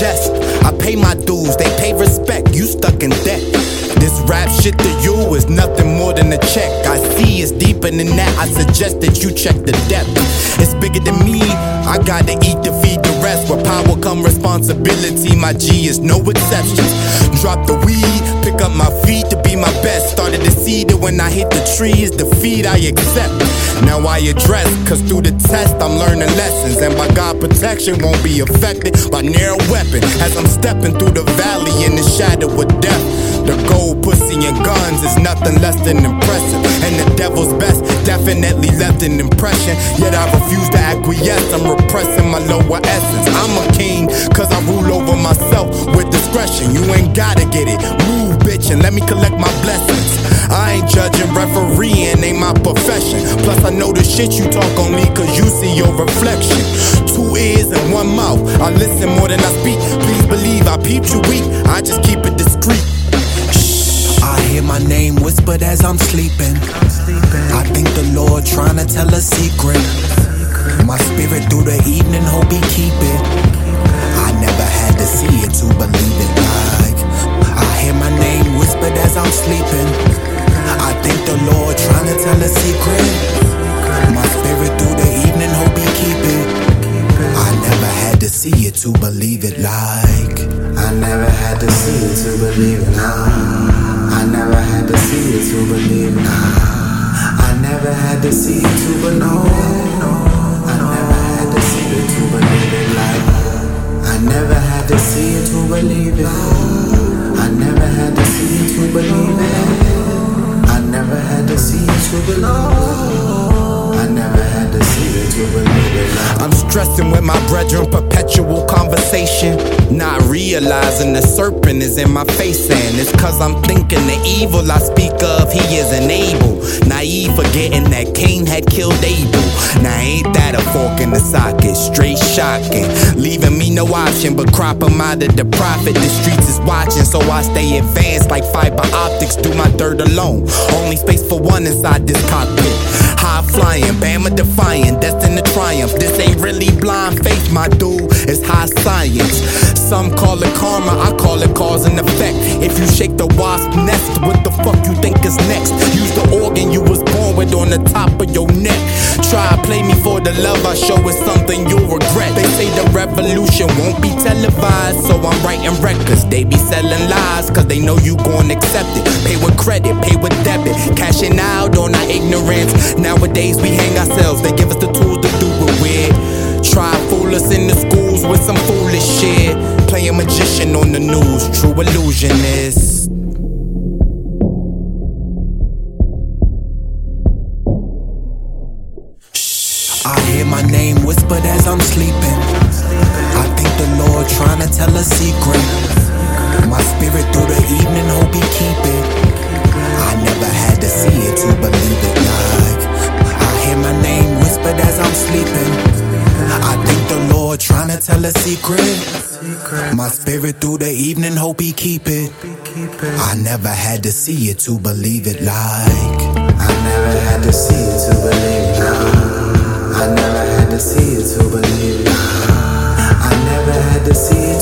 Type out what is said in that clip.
jest. I pay my dues, they pay respect. You stuck in debt. This rap shit to you is nothing more than a check. I see it's deeper than that. I suggest that you check the depth. It's bigger than me. I gotta eat to feed the rest. Where power come responsibility. My G is no exceptions. Drop the weed, pick up my feet to be my best. Started to see that when I hit the tree is defeat I accept. Now I address, cause through the test I'm learning lessons. And by God protection won't be affected by near weapon. As I'm stepping through the valley in the shadow of death. The gold, pussy, and guns is nothing less than impressive. And the devil's best definitely left an impression. Yet I refuse to acquiesce, I'm repressing my lower essence. I'm a king, cause I rule over myself with discretion. You ain't gotta get it. And let me collect my blessings. I ain't judging, refereeing ain't my profession. Plus, I know the shit you talk on me, cause you see your reflection. Two ears and one mouth. I listen more than I speak. Please believe I peeped you weak. I just keep it discreet. I hear my name whispered as I'm sleeping. I think the Lord trying to tell a secret. My spirit through the evening, hope he keep it. I never had to see it to believe it. Like to believe it. Like I never had to see it to believe it. Nah. I never had to see it to believe it. Nah. I never had to see it to believe it. I never had to see it to believe it. Like I never had to see it to believe it. I never had to see it to believe it. I never had to see it to believe it. I'm stressing with my brethren, perpetual conversation. Not realizing the serpent is in my face, and it's cause I'm thinking the evil I speak of, he isn't able. Naive, forgetting that Cain had killed Abel. Now, ain't that a fork in the socket? Straight shocking. Leaving me no option but crop him out of the profit. The streets is watching, so I stay advanced like fiber optics. Do my dirt alone. Only space for one inside this cockpit. High flying, Bama defying, destined to triumph. This ain't really blind faith, my dude. It's high science. Some call it karma, I call it cause and effect. If you shake the wasp nest, what the fuck you think is next? Use the organ you was born with on the top of your neck. Try play me for the love I show is something you'll regret. They say the revolution won't be televised, so I'm writing records. They be selling lies, cause they know you gon' accept it. Pay with credit, pay with debit, cashing out on our ignorance. Nowadays we hang ourselves, they give us the tools to do it with. Try fool us in the schools with some foolish shit. Playing magician on the news, true illusionist. I hear my name whispered as I'm sleeping. I think the Lord trying to tell a secret. My spirit through the evening, hope he keep it. I never had to see it to believe it. Like I hear my name whispered as I'm sleeping. I think the Lord trying to tell a secret. My spirit through the evening, hope he keep it. I never had to see it to believe it. Like I never had to see it to believe it. I never had to see it to believe it. I never had to see it